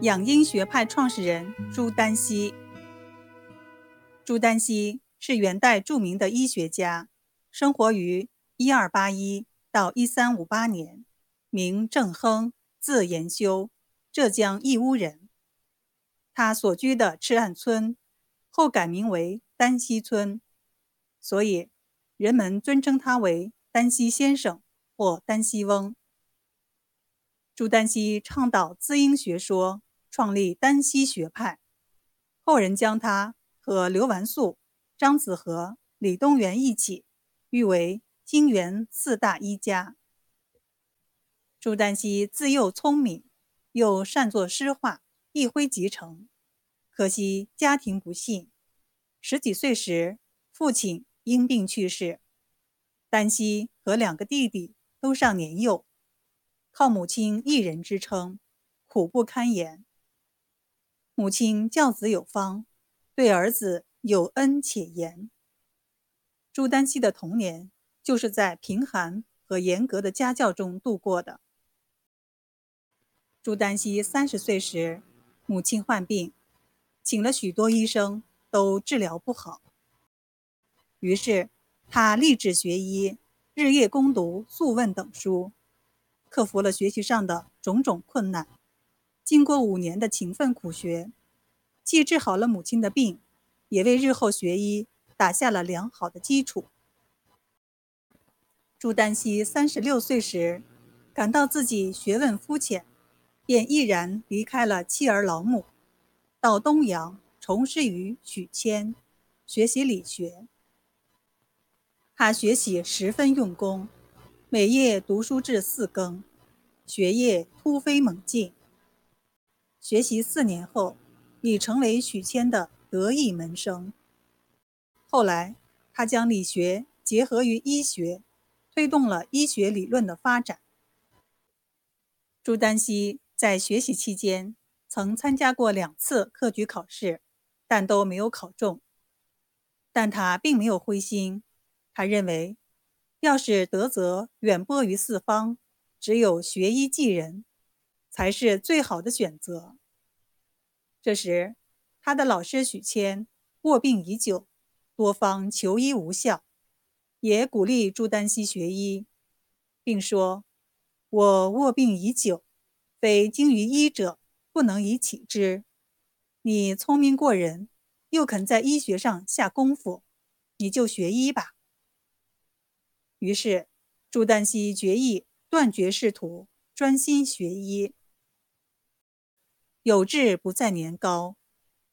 养阴学派创始人朱丹溪。朱丹溪是元代著名的医学家，生活于一二八一到一三五八年，名郑亨，字延修，浙江义乌人。他所居的赤岸村后改名为丹溪村，所以人们尊称他为丹溪先生或丹溪翁。朱丹溪倡导滋阴学说。创立丹溪学派，后人将他和刘完素、张子和、李东垣一起誉为金元四大医家。朱丹溪自幼聪明，又善作诗画，一挥即成。可惜家庭不幸，十几岁时父亲因病去世，丹溪和两个弟弟都尚年幼，靠母亲一人支撑，苦不堪言。母亲教子有方，对儿子有恩且严。朱丹溪的童年就是在贫寒和严格的家教中度过的。朱丹溪三十岁时，母亲患病，请了许多医生都治疗不好，于是他立志学医，日夜攻读《素问》等书，克服了学习上的种种困难。经过五年的勤奋苦学，既治好了母亲的病，也为日后学医打下了良好的基础。朱丹溪三十六岁时，感到自己学问肤浅，便毅然离开了妻儿老母，到东阳从师于许谦，学习理学。他学习十分用功，每夜读书至四更，学业突飞猛进。学习四年后，已成为许谦的得意门生。后来，他将理学结合于医学，推动了医学理论的发展。朱丹溪在学习期间曾参加过两次科举考试，但都没有考中。但他并没有灰心，他认为，要是德泽远播于四方，只有学医济人。才是最好的选择。这时，他的老师许谦卧病已久，多方求医无效，也鼓励朱丹溪学医，并说：“我卧病已久，非精于医者不能以启之。你聪明过人，又肯在医学上下功夫，你就学医吧。”于是，朱丹溪决意断绝仕途，专心学医。有志不在年高，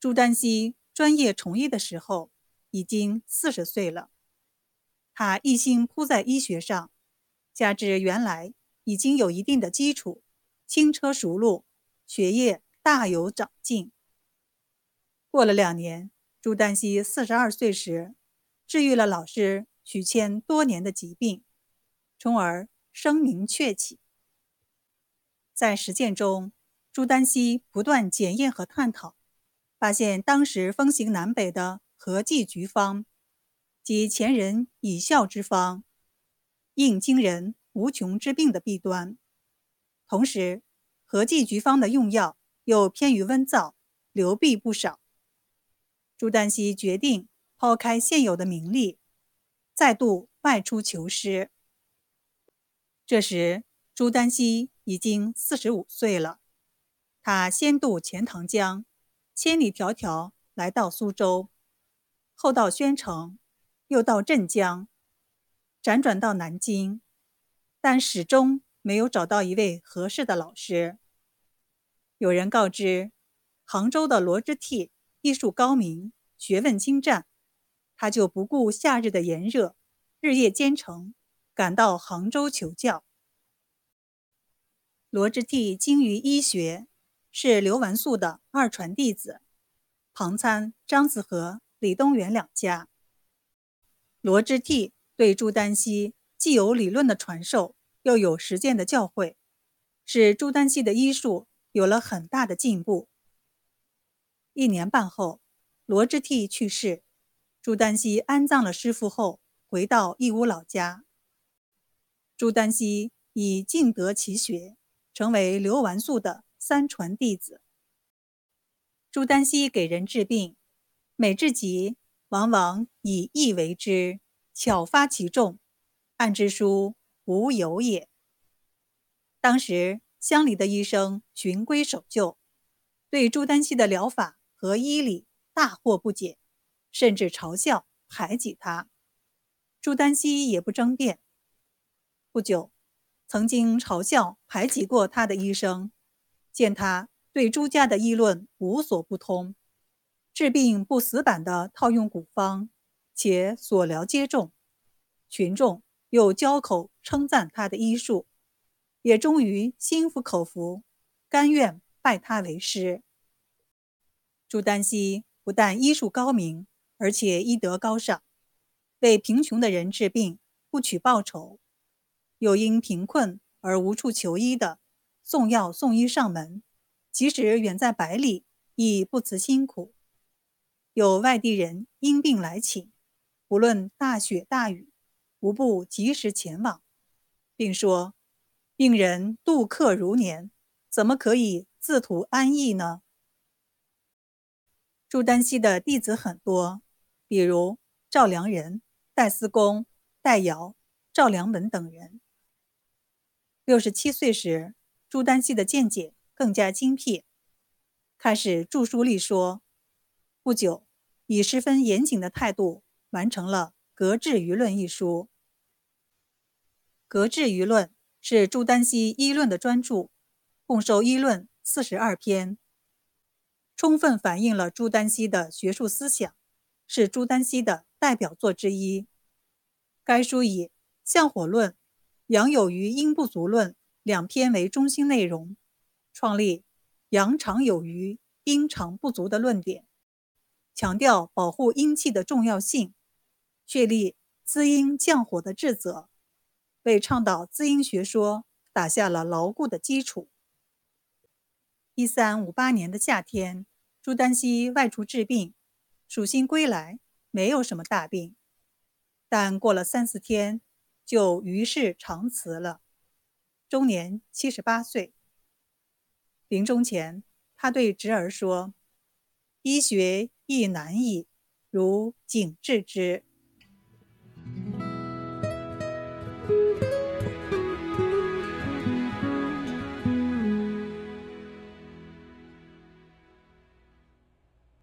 朱丹溪专业从医的时候已经四十岁了。他一心扑在医学上，加之原来已经有一定的基础，轻车熟路，学业大有长进。过了两年，朱丹溪四十二岁时，治愈了老师许谦多年的疾病，从而声名鹊起。在实践中。朱丹溪不断检验和探讨，发现当时风行南北的合剂局方及前人以效之方，应惊人无穷之病的弊端。同时，合剂局方的用药又偏于温燥，流弊不少。朱丹溪决定抛开现有的名利，再度外出求师。这时，朱丹溪已经四十五岁了。他先渡钱塘江，千里迢迢来到苏州，后到宣城，又到镇江，辗转到南京，但始终没有找到一位合适的老师。有人告知，杭州的罗之悌医术高明，学问精湛，他就不顾夏日的炎热，日夜兼程，赶到杭州求教。罗之悌精于医学。是刘完素的二传弟子，庞参张子和、李东垣两家。罗之悌对朱丹溪既有理论的传授，又有实践的教诲，使朱丹溪的医术有了很大的进步。一年半后，罗之悌去世，朱丹溪安葬了师父后，回到义乌老家。朱丹溪以尽得其学，成为刘完素的。三传弟子。朱丹溪给人治病，每治疾，往往以意为之，巧发其中，按之书无有也。当时乡里的医生循规守旧，对朱丹溪的疗法和医理大惑不解，甚至嘲笑排挤他。朱丹溪也不争辩。不久，曾经嘲笑排挤过他的医生，见他。对朱家的议论无所不通，治病不死板的套用古方，且所疗皆中，群众又交口称赞他的医术，也终于心服口服，甘愿拜他为师。朱丹溪不但医术高明，而且医德高尚，为贫穷的人治病不取报酬，又因贫困而无处求医的，送药送医上门。即使远在百里，亦不辞辛苦。有外地人因病来请，不论大雪大雨，无不及时前往，并说：“病人度客如年，怎么可以自图安逸呢？”朱丹溪的弟子很多，比如赵良仁、戴思公、戴尧、赵良本等人。六十七岁时，朱丹溪的见解。更加精辟，开始著书立说。不久，以十分严谨的态度完成了《格致舆论》一书。《格致舆论》是朱丹溪医论的专著，共收医论四十二篇，充分反映了朱丹溪的学术思想，是朱丹溪的代表作之一。该书以《相火论》《阳有余阴不足论》两篇为中心内容。创立阳常有余、阴常不足的论点，强调保护阴气的重要性，确立滋阴降火的职责，为倡导滋阴学说打下了牢固的基础。一三五八年的夏天，朱丹溪外出治病，暑心归来，没有什么大病，但过了三四天，就于世长辞了，终年七十八岁。临终前，他对侄儿说：“医学亦难矣，如景致之。”